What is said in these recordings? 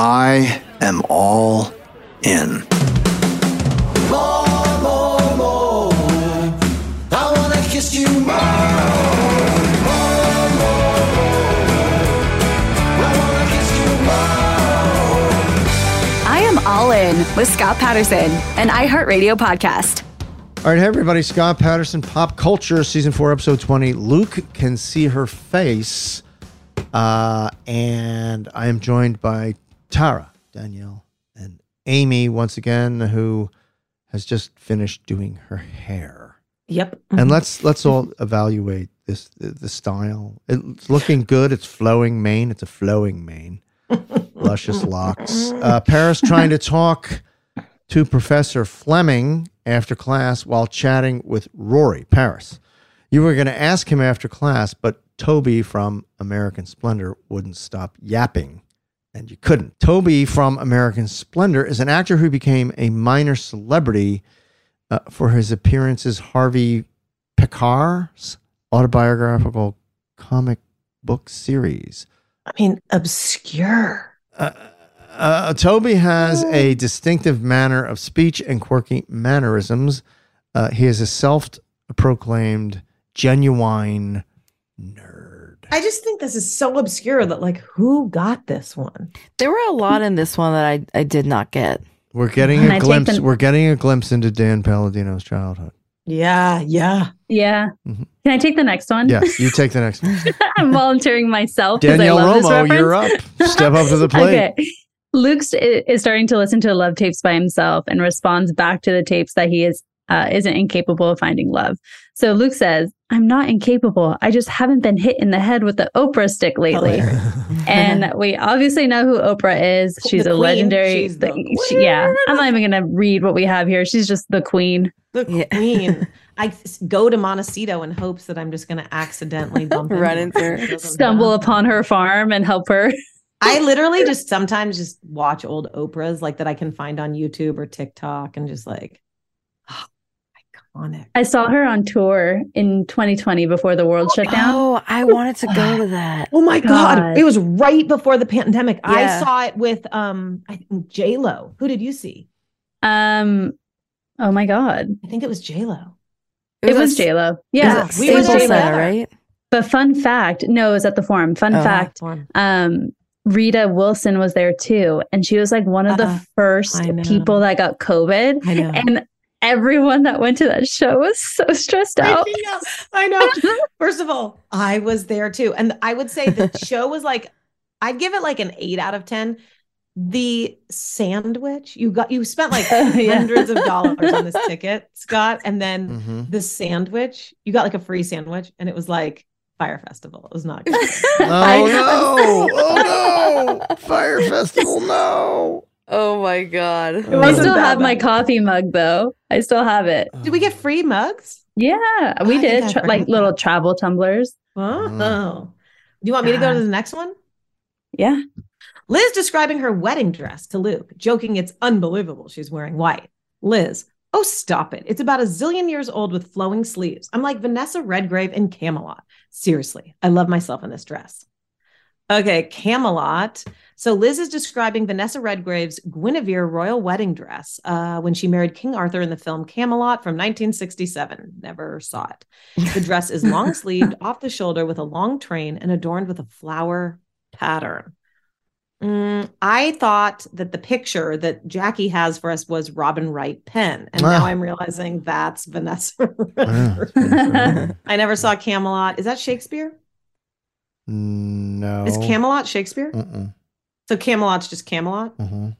I am all in. More, more, more. I wanna kiss you more. More, more, more. I wanna kiss you more. I am all in with Scott Patterson, an iHeartRadio podcast. All right, hey everybody, Scott Patterson, Pop Culture, Season 4, Episode 20. Luke can see her face. Uh, and I am joined by Tara, Danielle, and Amy once again, who has just finished doing her hair. Yep. And let's let's all evaluate this the, the style. It's looking good. It's flowing mane. It's a flowing mane. Luscious locks. Uh, Paris trying to talk to Professor Fleming after class while chatting with Rory. Paris, you were going to ask him after class, but Toby from American Splendor wouldn't stop yapping, and you couldn't. Toby from American Splendor is an actor who became a minor celebrity uh, for his appearances Harvey Pekar's autobiographical comic book series. I mean, obscure. Uh, Toby has a distinctive manner of speech and quirky mannerisms. Uh, he is a self-proclaimed genuine nerd. I just think this is so obscure that like who got this one? There were a lot in this one that I, I did not get. We're getting Can a I glimpse. the- We're getting a glimpse into Dan Palladino's childhood. Yeah, yeah. Yeah. Mhm. Can I take the next one? Yes, you take the next one. I'm volunteering myself. 'cause I Danielle love this Romo, reference. you're up. Step up to the plate. Okay. Luke is starting to listen to love tapes by himself and responds back to the tapes that he is uh, isn't incapable of finding love. So Luke says, "I'm not incapable. I just haven't been hit in the head with the Oprah stick lately." and we obviously know who Oprah is. She's The a queen. legendary. She's the she- yeah, I'm not even going to read what we have here. She's just the queen. The Yeah. queen. I s- go to Montecito in hopes that I'm just going to accidentally bump Run into her. into her. Stumble happen. upon her farm and help her. I literally just sometimes just watch old Oprahs like that I can find on YouTube or TikTok and just like, iconic. I saw her on tour in 2020 before the world shut down. Oh, I wanted to go to that. Oh my god. God. It was right before the pandemic. I saw it with um I think J Lo. Who did you see? Um, oh my god, I think it was J Lo. it was a- J Lo. Yeah, was we were Staples together. Center, right? but fun fact, no, it was at the Forum. Fun Oh. fact, um, Rita Wilson was there too, and she was like one of the Uh, first people that got COVID. I know. And everyone that went to that show was so stressed out. I know. I know. First of all, I was there too. And I would say the show was like, I'd give it like an eight out of 10. The sandwich, you got, you spent like Yeah. hundreds of dollars on this ticket, Scott. And then Mhm. the sandwich, you got like a free sandwich and it was like Fyre Festival. It was not good. Oh no! Oh no! Fyre Festival, no! Oh my god. I still that have my coffee mug though. I still have it. Did we get free mugs? Yeah, we I think did tra- like little travel tumblers. Oh. Mm. Do you want me to go to the next one? Yeah. Liz describing her wedding dress to Luke, joking it's unbelievable she's wearing white. Liz, oh, stop it. It's about a zillion years old with flowing sleeves. I'm like Vanessa Redgrave in Camelot. Seriously, I love myself in this dress. Okay, Camelot. So Liz is describing Vanessa Redgrave's Guinevere royal wedding dress uh, when she married King Arthur in the film Camelot from 1967. Never saw it. The dress is long sleeved, off the shoulder, with a long train and adorned with a flower pattern. Mm, I thought that the picture that Jackie has for us was Robin Wright Penn, and now Ah. I'm realizing that's Vanessa. Redgrave. I never saw Camelot. Is that Shakespeare? No. Is Camelot Shakespeare? Mm-mm. So Camelot's just Camelot. Mhm.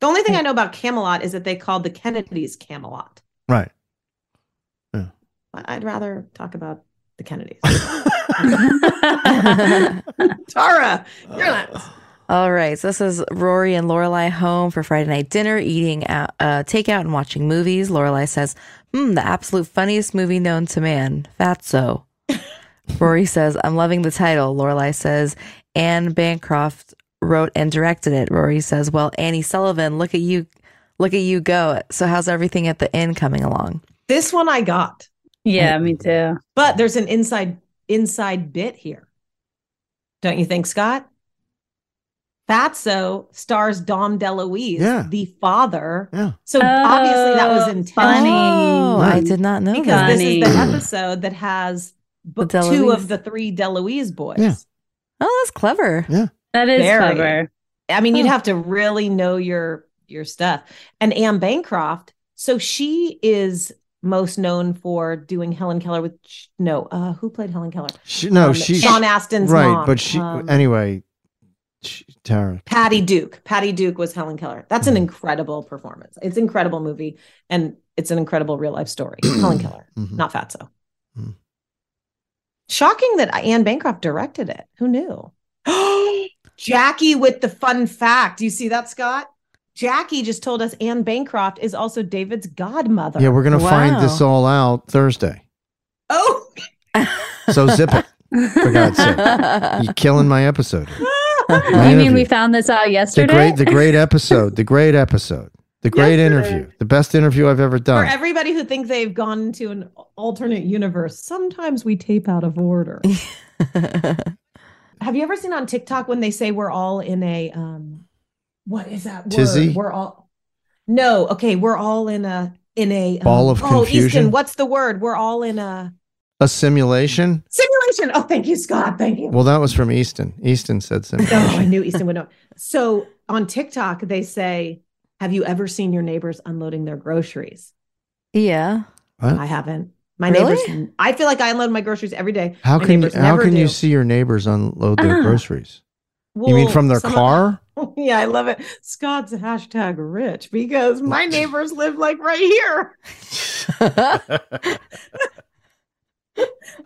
The only thing I know about Camelot is that they called the Kennedys Camelot. Right. But I'd rather talk about the Kennedys. Tara, you're next. All right. So this is Rory and Lorelai home for Friday night dinner, eating out, uh, takeout and watching movies. Lorelai says, "Hmm, the absolute funniest movie known to man, Fatso." Rory says, "I'm loving the title." Lorelai says, "Anne Bancroft wrote and directed it." Rory says, "Well, Annie Sullivan, look at you, look at you go." So how's everything at the inn coming along? This one I got, Yeah, me too. but there's an inside inside bit here. Don't you think, Scott? Fatso stars Dom DeLuise, Yeah. the father. Yeah. So obviously that was Oh, intentional funny. Oh, I did not know because that. this is the episode that has The b- two DeLuise. of the three DeLuise boys. Yeah. Oh, that's clever. Yeah. That is Very. clever. I mean, you'd have to really know your your stuff. And Anne Bancroft, so she is most known for doing Helen Keller with no, uh, who played Helen Keller? She, no, Um, she. Sean Astin's right, mom. but she. Um, anyway, she, Tara. Patty Duke. Patty Duke was Helen Keller. That's an Mhm. incredible performance. It's an incredible movie, and it's an incredible real life story. Helen Keller, Mhm. not Fatso. Mhm. Shocking that Anne Bancroft directed it. Who knew? Jackie with the fun fact. Do you see that, Scott? Jackie just told us Anne Bancroft is also David's godmother. Yeah, we're gonna find this all out Thursday. oh, So zip it. For God's sake, you're killing my episode. here. You mean we found this out the yesterday? great, the great episode, the great episode, the great Yesterday. interview, the best interview I've ever done. for everybody who thinks they've gone into an alternate universe, sometimes we tape out of order. Have you ever seen on TikTok when they say we're all in a um what is that word? Tizzy? We're all No, okay, we're all in a in a um, Ball of Oh, confusion? Easton, what's the word? We're all in a A simulation. simulation. Oh, thank you, Scott. Thank you. Well, that was from Easton. Easton said Oh, I knew Easton would know. So on TikTok, they say, Have you ever seen your neighbors unloading their groceries? yeah. What? I haven't. My Really? neighbors, I feel like I unload my groceries every day. How My can you, how never can you see your neighbors unload their Ah. groceries? you mean from their some of- car? yeah, I love it. Scott's hashtag rich because my neighbors live like right here.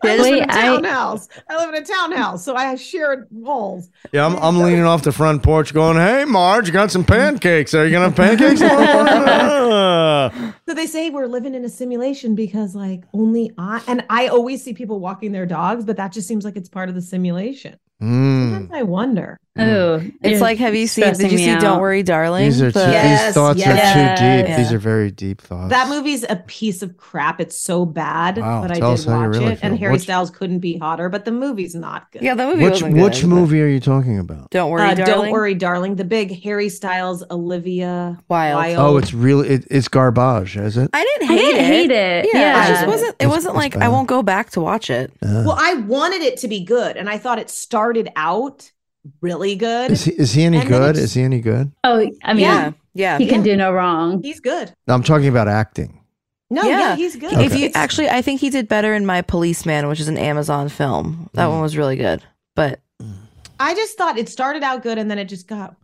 I live in Wait, a I- townhouse. I live in a townhouse, so I have shared walls. Yeah, I'm, I'm leaning off the front porch going, Hey, Marge, you got some pancakes. Are you going to have pancakes? So they say we're living in a simulation because, like, only I and I always see people walking their dogs, but that just seems like it's part of the simulation. Mm. Sometimes I wonder. Oh, It's like, have you seen? Did you me see Don't. Worry, Darling? These are too, Yes, these thoughts are too deep. yes. These are very deep thoughts. That movie's a piece of crap. It's so bad, Wow, but I did us watch really it. And. Harry Which- Styles couldn't be hotter, but the movie's not good. Yeah, the movie which wasn't good, which but- movie are you talking about? Don't worry, Uh, darling. don't worry, darling. The big Harry Styles, Olivia Wilde. Oh, it's really it, it's garbage, is it? I didn't I hate didn't it. hate it. Yeah, Yeah. it just wasn't. It It's- wasn't it's like I won't go back to watch it. Uh, Well, I wanted it to be good, and I thought it started out really good. is he is he any and good? it's- Is he any good? Oh, I mean, Yeah. Yeah. He can do no wrong. He's good. No, I'm talking about acting. No, yeah, he's good. If you actually, I think he did better in My Policeman, which is an Amazon film. That Mm. one was really good. But I just thought it started out good and then it just got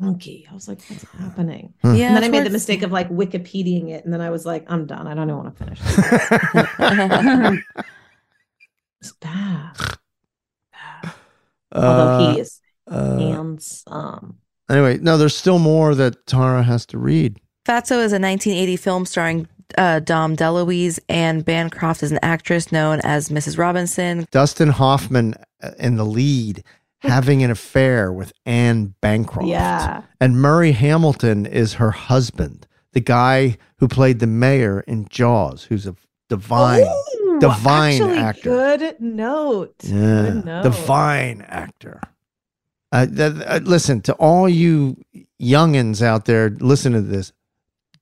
funky. I was like, what's happening? Hmm. Yeah, and then I made the mistake of like Wikipediaing it, and then I was like, I'm done. I don't even want to finish. This. it's bad. Although he is uh, handsome. Anyway, no, there's still more that Tara has to read. Fatso is a 1980 film starring uh, Dom DeLuise, and Bancroft is an actress known as Mrs. Robinson. Dustin Hoffman uh, in the lead having an affair with Anne Bancroft. Yeah. And Murray Hamilton is her husband, the guy who played the mayor in Jaws, who's a divine, Ooh, divine actually, actor. Good note. Yeah, Good note. divine actor. Uh, that, uh, listen to all you youngins out there. Listen to this.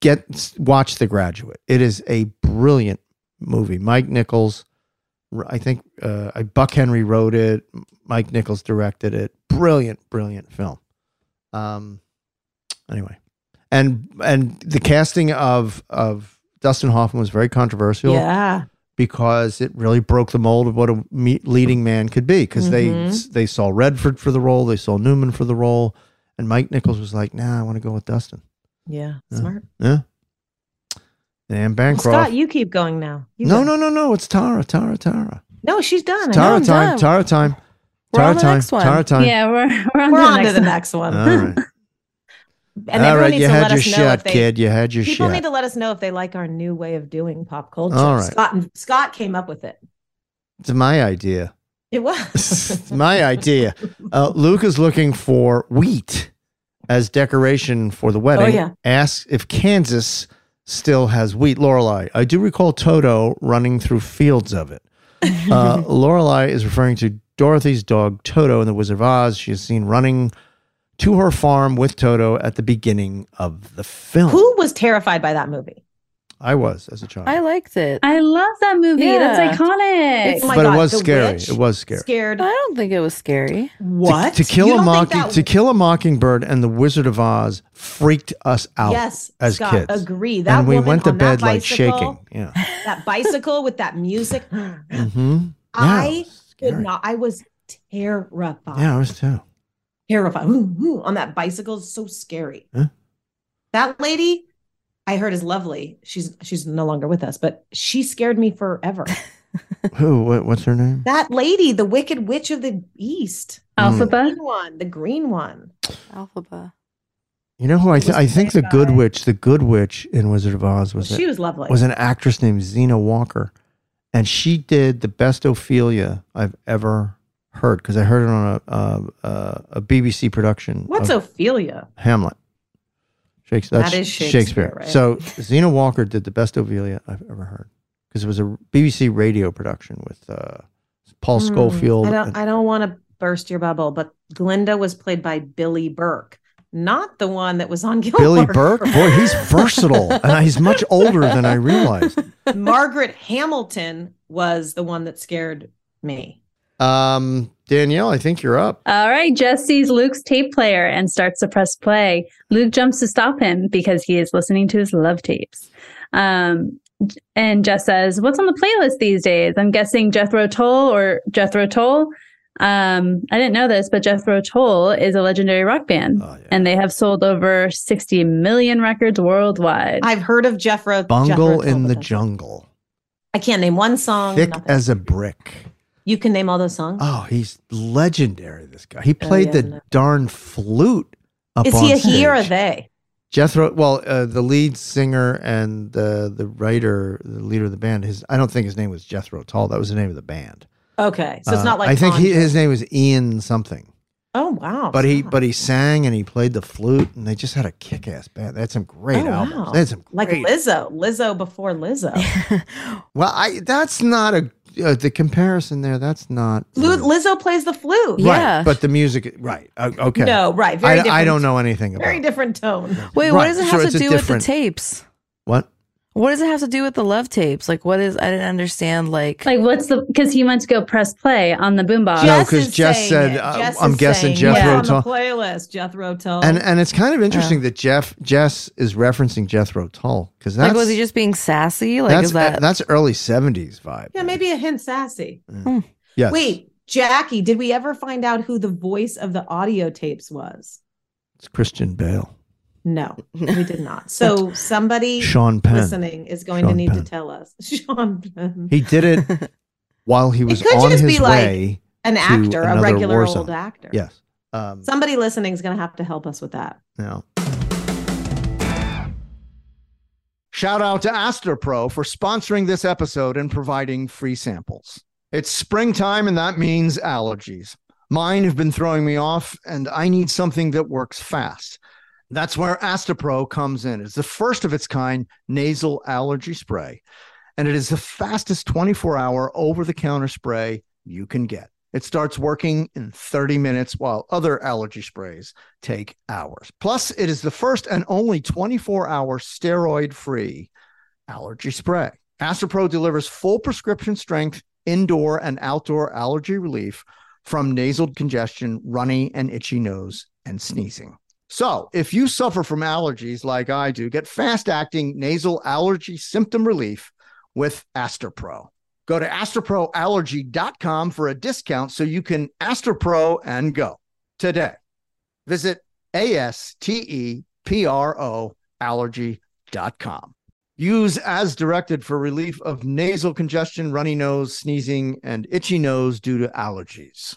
Get watch The Graduate. It is a brilliant movie. Mike Nichols, I think uh, Buck Henry wrote it. Mike Nichols directed it. Brilliant, brilliant film. Um. Anyway, and and the casting of of Dustin Hoffman was very controversial Yeah. Because it really broke the mold of what a me- leading man could be. Because they Mhm. they saw Redford for the role, they saw Newman for the role, and Mike Nichols was like, "Nah, I want to go with Dustin." Yeah. Yeah. Smart. Yeah. And Anne Well, Bancroft. Scott, you keep going now. You no, go. no, no, no. It's Tara, Tara, Tara. No, she's done. I Tara know. time, Tara time. We're Tara on the time. next one. Tara time. Yeah, we're we're on, We're to, the on next to the one. next one. All right. And All right. You to had let your us know shot, they, kid. You had your People shot. need to let us know if they like our new way of doing pop culture. All right. Scott and Scott came up with it. It's my idea. It was. it's my idea. Uh, Luke is looking for wheat as decoration for the wedding. Oh, yeah. Asks if Kansas still has wheat. Lorelai, I do recall Toto running through fields of it. Uh, Lorelai is referring to Dorothy's dog Toto in The Wizard of Oz. She is seen running to her farm with Toto at the beginning of the film. Who was terrified by that movie? I was as a child. I liked it. I love that movie. Yeah. That's iconic. Oh my but God, it was scary. Witch? It was scary. Scared. I don't think it was scary. What? To, to kill a mocking that- to kill a mockingbird and the Wizard of Oz freaked us out Yes, as Scott, kids. agree. That and we woman went to on that bed like shaking. Yeah. That bicycle with that music. Mm-hmm. I could not. I was terrified. Yeah, I was too. Terrified. Ooh, ooh, on that bicycle is so scary. Huh? That lady, I heard is lovely. She's she's no longer with us, but she scared me forever. Who? What, what's her name? that lady, the Wicked Witch of the East, Elphaba. green one, the green one. Elphaba. You know who I th- I think the good by- witch, the good witch in Wizard of Oz was she a- was lovely. was an actress named Zena Walker, and she did the best Ophelia I've ever heard because I heard it on a a, a, a BBC production. What's Ophelia? Hamlet? Shakespeare. That is Shakespeare, right? So Zena Walker did the best Ophelia I've ever heard because it was a BBC radio production with uh, Paul Hmm, Scofield. I don't. and- I don't want to burst your bubble, but Glinda was played by Billie Burke, not the one that was on Gilmore. Billy Burke, boy, he's versatile, and he's much older than I realized. Margaret Hamilton was the one that scared me. Um, Danielle, I think you're up. All right, Jess sees Luke's tape player and starts to press play. Luke jumps to stop him because he is listening to his love tapes. Um, and Jess says, "What's on the playlist these days?" I'm guessing Jethro Tull or Jethro Tull. Um, I didn't know this, but Jethro Tull is a legendary rock band, Oh, yeah. and they have sold over 60 million records worldwide. I've heard of Jethro. Bungle Jethro Tull, in but the jungle, I can't name one song. thick nothing. as a brick. You can name all those songs. Oh, he's legendary. This guy. He played Oh, yeah, the no. darn flute. Up is on he a he or a they? Jethro, well, uh, the lead singer and uh, the writer, the leader of the band, his I don't think his name was Jethro Tull. That was the name of the band. Okay, so it's Uh, not like I think he, his name was Ian something. Oh wow! But he stop. but he sang and he played the flute and they just had a kick ass band. They had some great Oh, albums. wow. They had some like great. Lizzo, Lizzo before Lizzo. well, I that's not a uh, the comparison there. That's not Lu- Lizzo plays the flute. right. Yeah. But the music, right? uh, okay. No, right. Very I, different. I don't know anything about. Very different tone. Wait, Right, what does it so have it's to do with the different- tapes? What? What does it have to do with the love tapes? Like, what is? I didn't understand. Like, Like, what's the? Because he went to go press play on the boombox. No, because is Jess said, uh, Jess I'm guessing saying Jethro it's on the Tull. playlist. Jethro Tull. And and it's kind of interesting that Jeff Jess is referencing Jethro Tull because that's like, was he just being sassy? Like, that's is that? that's early seventies vibe. yeah, maybe a hint sassy. Yes. Wait, Jackie, did we ever find out who the voice of the audio tapes was? it's Christian Bale, No, we did not. So somebody Sean Penn. listening is going to need Penn. to tell us. Sean Penn. He did it while he was could on just his be like way. An actor, a regular old actor. Yes. Um, Somebody listening is going to have to help us with that. now. Shout out to Astepro for sponsoring this episode and providing free samples. It's springtime, and that means allergies. Mine have been throwing me off, and I need something that works fast. That's where Astepro comes in. It's the first of its kind nasal allergy spray, and it is the fastest 24 hour over the counter spray you can get. It starts working in 30 minutes, while other allergy sprays take hours. Plus, it is the first and only 24 hour steroid free allergy spray. Astepro delivers full prescription strength indoor and outdoor allergy relief from nasal congestion, runny and itchy nose, and sneezing. So, if you suffer from allergies like I do, get fast acting nasal allergy symptom relief with Astepro. Go to asteproallergy.com for a discount so you can Astepro and go today. Visit A S T E P R O allergy.com. Use as directed for relief of nasal congestion, runny nose, sneezing, and itchy nose due to allergies.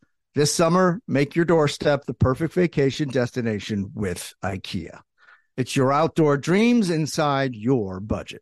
This summer, make your doorstep the perfect vacation destination with IKEA. It's your outdoor dreams inside your budget.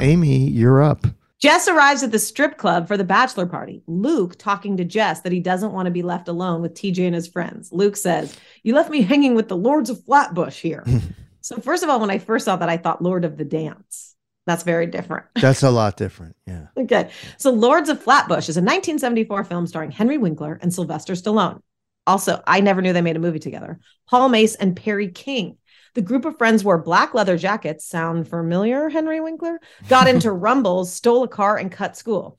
Amy, you're up. Jess arrives at the strip club for the bachelor party. Luke talking to Jess that he doesn't want to be left alone with TJ and his friends. Luke says, You left me hanging with the Lords of Flatbush here. so, first of all, when I first saw that, I thought Lord of the Dance. That's very different. That's a lot different. Yeah. Okay. So, Lords of Flatbush is a 1974 film starring Henry Winkler and Sylvester Stallone. Also, I never knew they made a movie together. Paul Mace and Perry King. The group of friends wore black leather jackets. Sound familiar, Henry Winkler? Got into rumbles, stole a car, and cut school.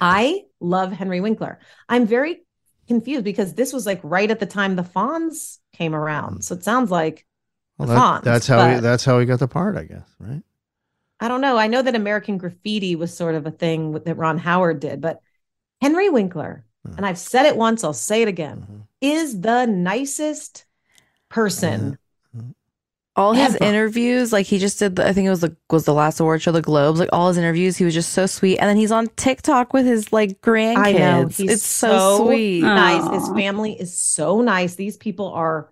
I love Henry Winkler. I'm very confused because this was like right at the time the Fonz came around. So it sounds like Well, the that- Fonz. that's how he, that's how he got the part, I guess, right? I don't know. I know that American Graffiti was sort of a thing that Ron Howard did, but Henry Winkler, hmm. and I've said it once, I'll say it again, mm-hmm. is the nicest person mm-hmm. All his Ever. interviews, like he just did, the, I think it was the was the last award show, the Globes. Like all his interviews, he was just so sweet. And then he's on TikTok with his like grandkids. I know. He's it's so, sweet. Nice. His family is so nice. These people are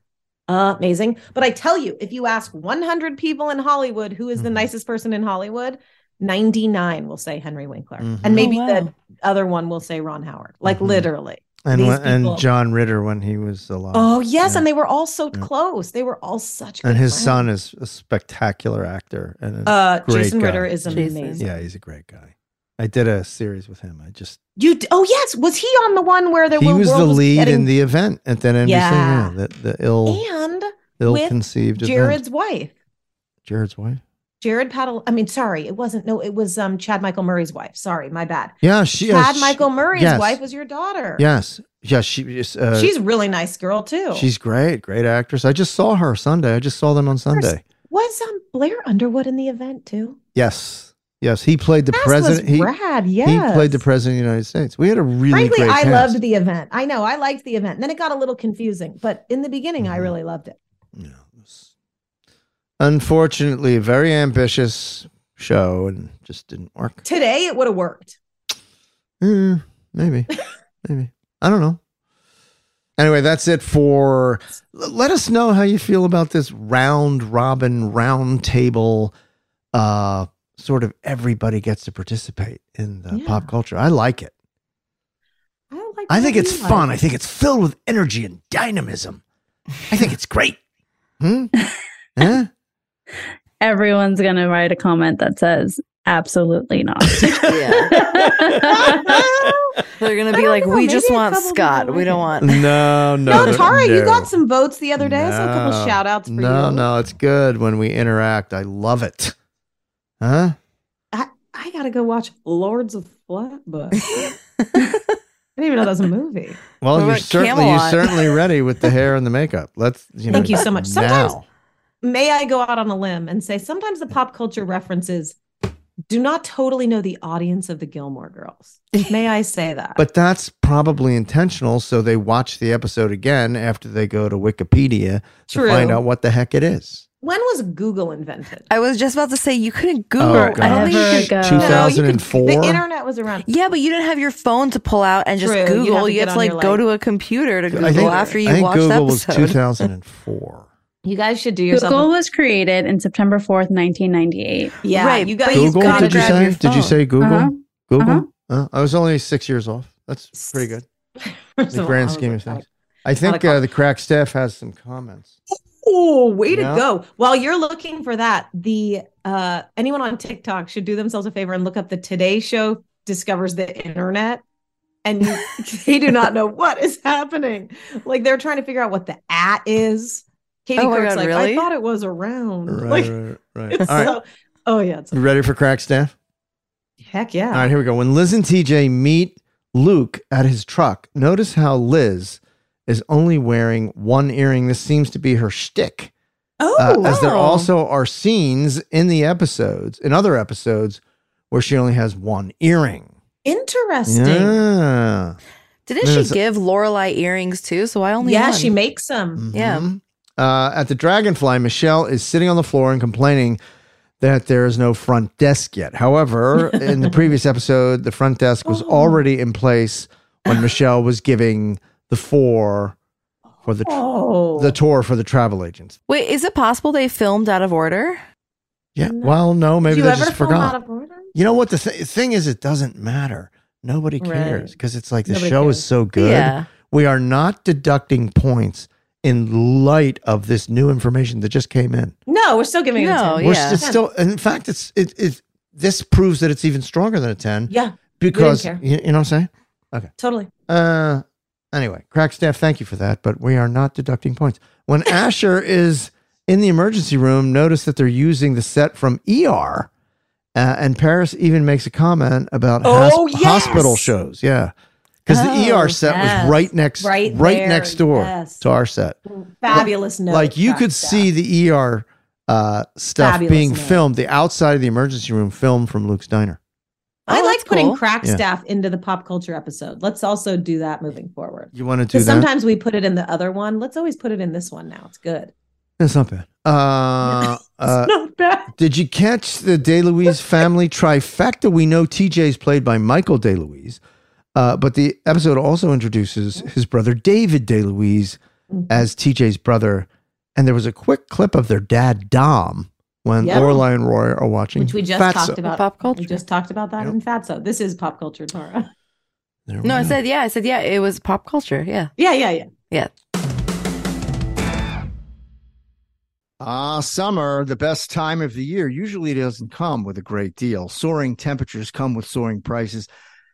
amazing. But I tell you, if you ask 100 people in Hollywood who is the Mhm. nicest person in Hollywood, 99 will say Henry Winkler. Mhm. And maybe Oh, wow. the other one will say Ron Howard. Like Mhm. literally. And These when, and people- John Ritter when he was alive. Oh, yes. Yeah. And they were all so Yeah. close. They were all such and his friends. son is a spectacular actor and a uh great Jason guy. Ritter is Jason. amazing. yeah, he's a great guy. I did a series with him. I just You d- oh yes, was he on the one where there he were was the world lead getting- in the event at that NBC. Yeah. Yeah, the, the ill and ill-conceived Jared's event. wife. Jared's wife. Jared Paddle. I mean, sorry, it wasn't. No, it was um Chad Michael Murray's wife. Sorry, my bad. Yeah, she. Chad yes, she- Michael Murray's yes, wife was your daughter. Yes, yes, she is. Uh, she's a really nice girl too. she's great, great actress. I just saw her Sunday. I just saw them on Sunday. was um Blair Underwood in the event too. Yes, yes, he played the president. was He rad. Yes, he played the president of the United States. We had a really Frankly, great I cast. loved the event. I know I liked the event. And then it got a little confusing, but in the beginning, I Mhm. really loved it. Yeah, unfortunately a very ambitious show and just didn't work. Today, it would have worked. Eh, maybe, maybe. I don't know. Anyway, that's it for. Let us know how you feel about this round robin, round table. Uh, sort of everybody gets to participate in the Yeah. pop culture. I like it. I like. I think it's fun. like. I think it's filled with energy and dynamism. I think it's great. Hmm? Eh? Everyone's going to write a comment that says, absolutely not. They're gonna be like, know, we just want Scott. We don't want. No, no. No, no, you got some votes the other day. I saw a couple No. shout outs for No, you. no, it's good when we interact. I love it. Huh? I, I gotta go watch Lords of Flatbush. I didn't even know that was a movie. Well, What you're about certainly you're certainly ready with the hair and the makeup. Let's you know. Thank you so much. Sometimes- now. May I go out on a limb and say sometimes the pop culture references do not totally know the audience of the Gilmore Girls. May I say that? But that's probably intentional, so they watch the episode again after they go to Wikipedia True. to find out what the heck it is. when was Google invented? I was just about to say you couldn't Google. Oh, I don't think you Ever could. ago. No, you could- 2004? the internet was around. Yeah, but you didn't have your phone to pull out and just True, you'd have Google. to You get had to on like go to a computer to Google I think after you I think watched the Google was episode. 2004. You guys should do yourself. Google a- was created in September 4th, 1998. yeah, Right, you but guys. you Google? gotta Did you say? your Did you say Google? Uh-huh. Google? Uh-huh. Uh, I was only six years off. That's pretty good. First The of all, I grand scheme of things. I think uh, the crack staff has some comments. Oh, way to Yeah. go. While you're looking for that, the uh anyone on TikTok should do themselves a favor and look up the Today Show discovers the internet. And they do not know what is happening. Like they're trying to figure out what the at is. Katie Oh my God, like, really? I thought it was around. Right, like right, right. it's All right. so oh yeah, it's You ready for crack staff? heck yeah. All right, here we go. When Liz and TJ meet Luke at his truck, notice how Liz is only wearing one earring. This seems to be her shtick. Oh, Uh, as there Oh. also are scenes in the episodes, in other episodes, where she only has one earring. interesting. Yeah. Didn't she give Lorelai earrings too? So I only Yeah, one. she makes them. Yeah. Uh, at the Dragonfly, Michelle is sitting on the floor and complaining that there is no front desk yet. However, in the previous episode, the front desk was Oh. already in place when Michelle was giving the four for the tr- Oh, the tour for the travel agents. Wait, is it possible they filmed out of order? Yeah. No. Well, no, maybe they ever just film forgot. out of order? you know what the th- thing is? It doesn't matter. Nobody cares because it's like the Nobody show is so good. Yeah. We are not deducting points in light of this new information that just came in. No, we're still giving it No, a 10. We're Yeah. s- still, in fact, it's it, it. This proves that it's even stronger than a ten Yeah, because you, you know what I'm saying. Okay. Totally. Uh, anyway, crack staff, thank you for that, but we are not deducting points. When Asher is in the emergency room, notice that they're using the set from ER, uh, and Paris even makes a comment about hos- Oh, yes! hospital shows. Yeah, because the Oh, ER set yes. was right next, Right right there, next door yes. to our set. Fabulous note. like you could staff. see the ER uh, stuff Fabulous being note. filmed, the outside of the emergency room filmed from Luke's diner. I Oh, like putting cool. crack Yeah. staff into the pop culture episode. Let's also do that moving forward. You want to do that? sometimes we put it in the other one. Let's always put it in this one now. It's good. It's not bad. Uh, uh, Not bad. did you catch the DeLuise family trifecta? We know TJ is played by Michael DeLuise, uh, but the episode also introduces his brother David DeLuise Mm-hmm. as TJ's brother. And there was a quick clip of their dad Dom when Yep. Lorelai and Roy are watching Which we just Fatso. talked about. Pop culture. We just talked about that Yep. in Fatso. This is pop culture, Tara. There we No, I said yeah. I said yeah. It was pop culture. Yeah, Yeah, yeah, yeah. yeah. Ah, summer, the best time of the year, usually doesn't come with a great deal. Soaring temperatures come with soaring prices,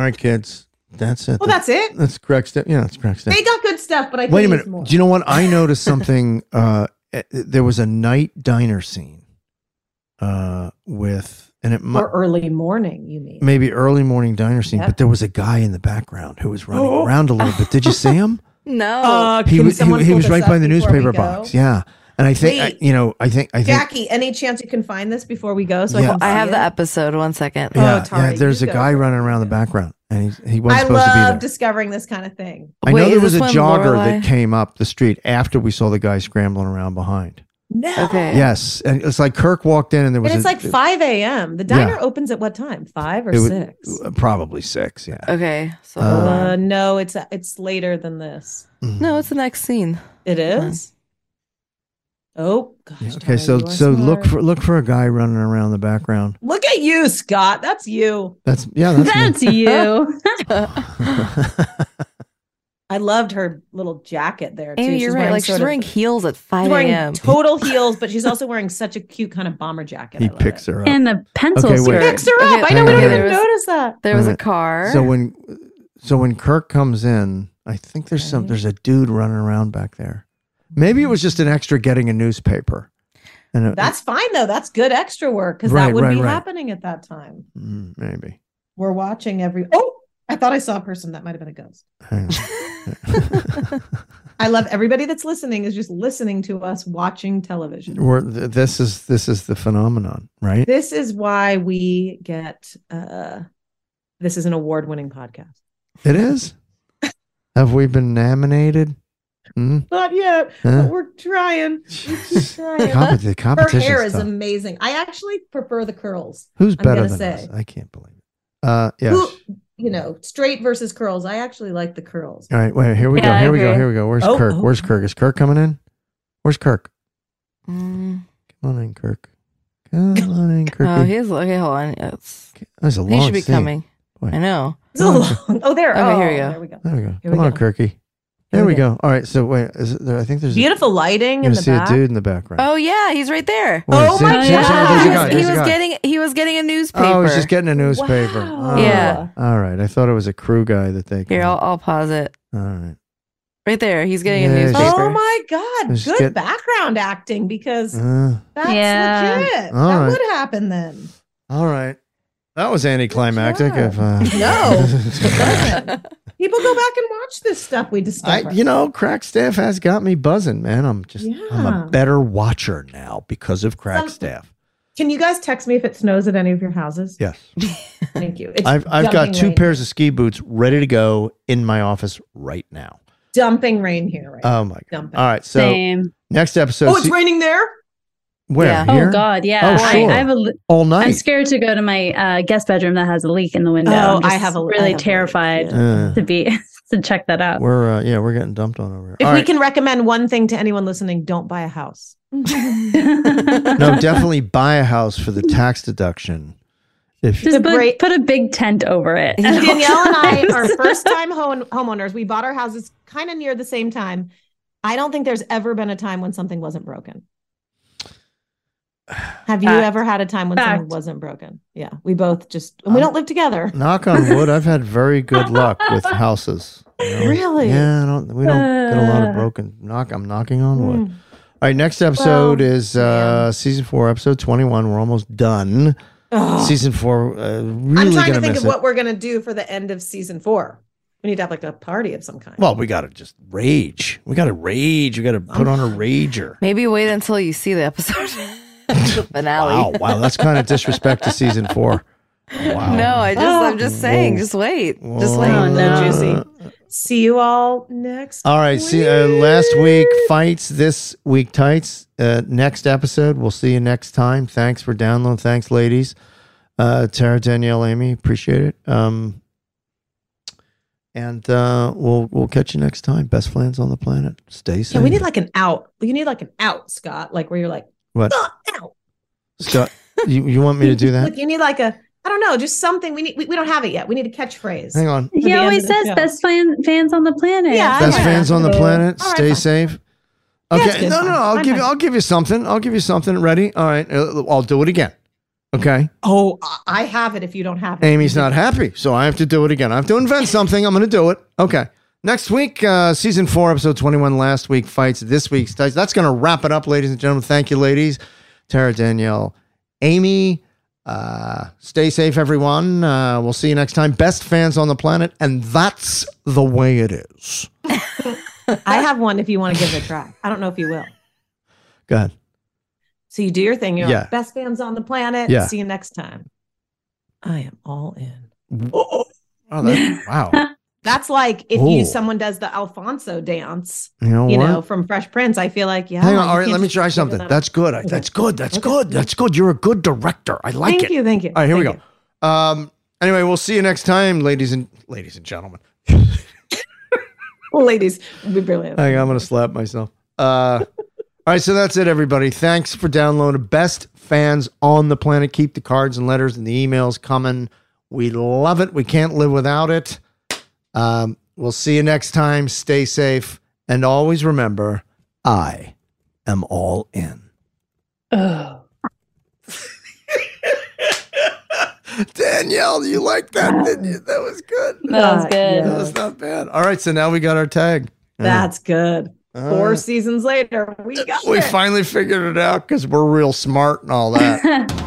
All right, kids. That's it. Well, that's it. That's correct stuff. Yeah, that's correct stuff. They got good stuff, but I Wait a minute. more. Do you know what? I noticed something. Uh, eh, there was a night diner scene uh, with, and it might, or early morning, you mean? maybe early morning diner scene, Yep. but there was a guy in the background who was running Oh. around a little bit. Did you see him? No. Uh, he was he, he was right up by the newspaper box. Yeah, and I think I, you know I think I think Jackie, any chance you can find this before we go? So I, can I have it? the episode. One second. yeah, Tari, yeah. There's a go guy running around the background, and he he wasn't I supposed to be there. love discovering this kind of thing. I Wait, know there was a jogger Lorelai- that came up the street after we saw the guy scrambling around behind. No. Okay. Yes, and it's like Kirk walked in, and there was And it's a- like 5 a.m. The diner opens at what time? Five or it six? uh, probably six. Yeah. Okay. So Uh, no, it's it's later than this. no, it's the next scene. It is. Oh gosh. Yeah, Okay, Tara, so you are so look for look for a guy running around the background. Look at you, Scott. That's you. That's yeah, that's, That's you. I loved her little jacket there too. Amy, you're right. Like she's sort of- wearing heels at she's 5 wearing a.m. total heels, but she's also wearing such a cute kind of bomber jacket. he picks it. her up. and a pencil Okay, wait. skirt. Picks her up. Okay, I know we okay, don't even was- notice that. There was a a car. So when so when Kirk comes in, I think there's some there's a dude running around back there. Maybe it was just an extra getting a newspaper. And it- That's fine though. That's good extra work because Right, that would right, be right. happening at that time. Mm, maybe. We're watching every. Oh, I thought I saw a person. That might have been a ghost. I love everybody that's listening is just listening to us watching television. We're, this is this is the phenomenon, right? This is why we get. uh This is an award-winning podcast. It is. Have we been nominated? Mhm. Not yet, Huh? but we're trying. We keep trying. Compet- the Her hair is tough. amazing. I actually prefer the curls. Who's I'm better than say. us? I can't believe it. Uh, yeah. Who, you know, straight versus curls. I actually like the curls. All right, wait. Here we Yeah, go. Here we go. Here we go. Where's Oh, Kirk? oh. Where's Kirk? Is Kirk coming in? Where's Kirk? Mm. Come on in, Kirk. Come on in, Kirk. Oh, he's okay. Hold on. It's, That's a long. he should be scene. coming. Boy. I know. It's a long- oh, there. Okay, oh, here you go. There we go. There we go. Here Come we on, go. Kirky. There we go. All right. So wait, is it there? I think there's Beautiful lighting A, in you the see back. a dude in the background. Oh yeah, he's right there. Where, Oh see- my see- see- God. there's He was, he was getting he was getting a newspaper. Oh, he's just getting a newspaper. Wow. All Yeah. All right. I thought it was a crew guy that they. Here, I'll, I'll pause it. All right. Right there, he's getting Yeah, a newspaper. Oh my God. Just Good get- background acting because Uh, that's Yeah. legit. All that right. would happen then. all right. That was anticlimactic. job. If uh, No. People go back and watch this stuff we I, you know, crack staff has got me buzzing, man. I'm just, I'm a better watcher now because of crack Some- staff. Can you guys text me if it snows at any of your houses? Yes, Thank you. It's I've I've got two rain. pairs of ski boots ready to go in my office right now. dumping rain here right. Oh my god! Dumping. All right, so Same. next episode. oh, it's see- raining there? Where Yeah. here? Oh God, yeah. Oh, I, sure. I have a. li- all I'm scared to go to my uh, guest bedroom that has a leak in the window. Oh, I'm I just have a, really have a terrified yeah. Uh, to be to check that out. we're uh, yeah, we're getting dumped on over here. If All we right. can recommend one thing to anyone listening, don't buy a house. no, definitely buy a house for the tax deduction. If Just The put, break- put a big tent over it. Danielle and I are first time home- homeowners. We bought our houses kind of near the same time. I don't think there's ever been a time when something wasn't broken. Have you Fact. ever had a time when something Fact. wasn't broken? Yeah, we both just, and we Um, don't live together. knock on wood, I've had very good luck with houses. you know? Really? Yeah, I don't, we don't get a lot of Uh. broken knock. I'm knocking on wood. Mm. All right, next episode Well, is uh, season four, episode 21. We're almost done. Ugh. Season four, uh, really I'm trying gonna think of it. what we're gonna do for the end of season four. We need to have like a party of some kind. well, we got to just rage. We got to rage. We got to put on a rager. Maybe wait until you see the episode. the finale. Wow, wow, that's kind of disrespect to season four. Wow. No, I just I'm just saying, just wait. Just wait. Oh, no. Juicy. See you all next. All right. See, uh, last week fights, this week tights. Uh, next episode. We'll see you next time. Thanks for downloading. Thanks, ladies. Uh, Tara, Danielle, Amy, appreciate it. Um, and uh, we'll we'll catch you next time. Best plans on the planet. Stay safe. Yeah, we need like an out. You need like an out, Scott. Like where you're like, what? "Ah. Scott, you, you want me to do that? Like you need like a, I don't know, just something. We need. We, we don't have it yet. We need a catchphrase. Hang on. He always says show. best fan, fans on the planet. Yeah, Best yeah. fans on the planet. All right, Stay fine. safe. Okay. good, no, no, no. I'll Fine, give you. fine. I'll give you something. I'll give you something. Ready? All right. uh, I'll do it again. Okay. Oh, I- I have it. If you don't have it, Amy's not happy, so I have to do it again. I have to invent something. I'm going to do it. Okay. Next week, uh, season four, episode 21. Last week fights. This week's fights. That's going to wrap it up, ladies and gentlemen. Thank you, ladies. Tara, Danielle, Amy. Uh, stay safe, everyone. Uh, we'll see you next time. Best fans on the planet, and that's the way it is. I have one. If you want to give it a try, I don't know if you will. Go ahead. So you do your thing. You're Yeah. like, best fans on the planet. Yeah. See you next time. I am all in. Oh, that, wow. That's like if Oh. you someone does the Alfonso dance, You know you know, from Fresh Prince. I feel like yeah. Hang on. All right, let me try something. that. That's good. I- That's good. That's good. That's good. You're a good director. I like Thank it. Thank you. Thank you. All right, here we Thank go. Um, anyway, we'll see you next time, ladies and ladies and gentlemen. Ladies, we brilliant. Hang on, I'm gonna slap myself. Uh, all right, so that's it, everybody. Thanks for downloading. Best fans on the planet. Keep the cards and letters and the emails coming. We love it. We can't live without it. Um, we'll see you next time. Stay safe, and always remember, I am all in. Ugh. Danielle, you like that? Didn't you? That was good. That was good. That was not bad. All right, so now we got our tag. That's good. Four Uh, seasons later, we got we it. finally figured it out because we're real smart and all that.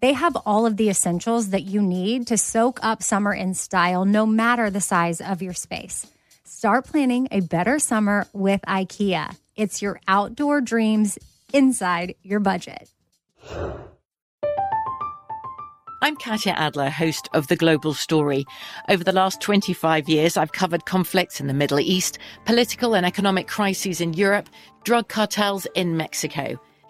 they have all of the essentials that you need to soak up summer in style, no matter the size of your space. Start planning a better summer with IKEA. It's your outdoor dreams inside your budget. I'm Katya Adler, host of The Global Story. Over the last 25 years, I've covered conflicts in the Middle East, political and economic crises in Europe, drug cartels in Mexico.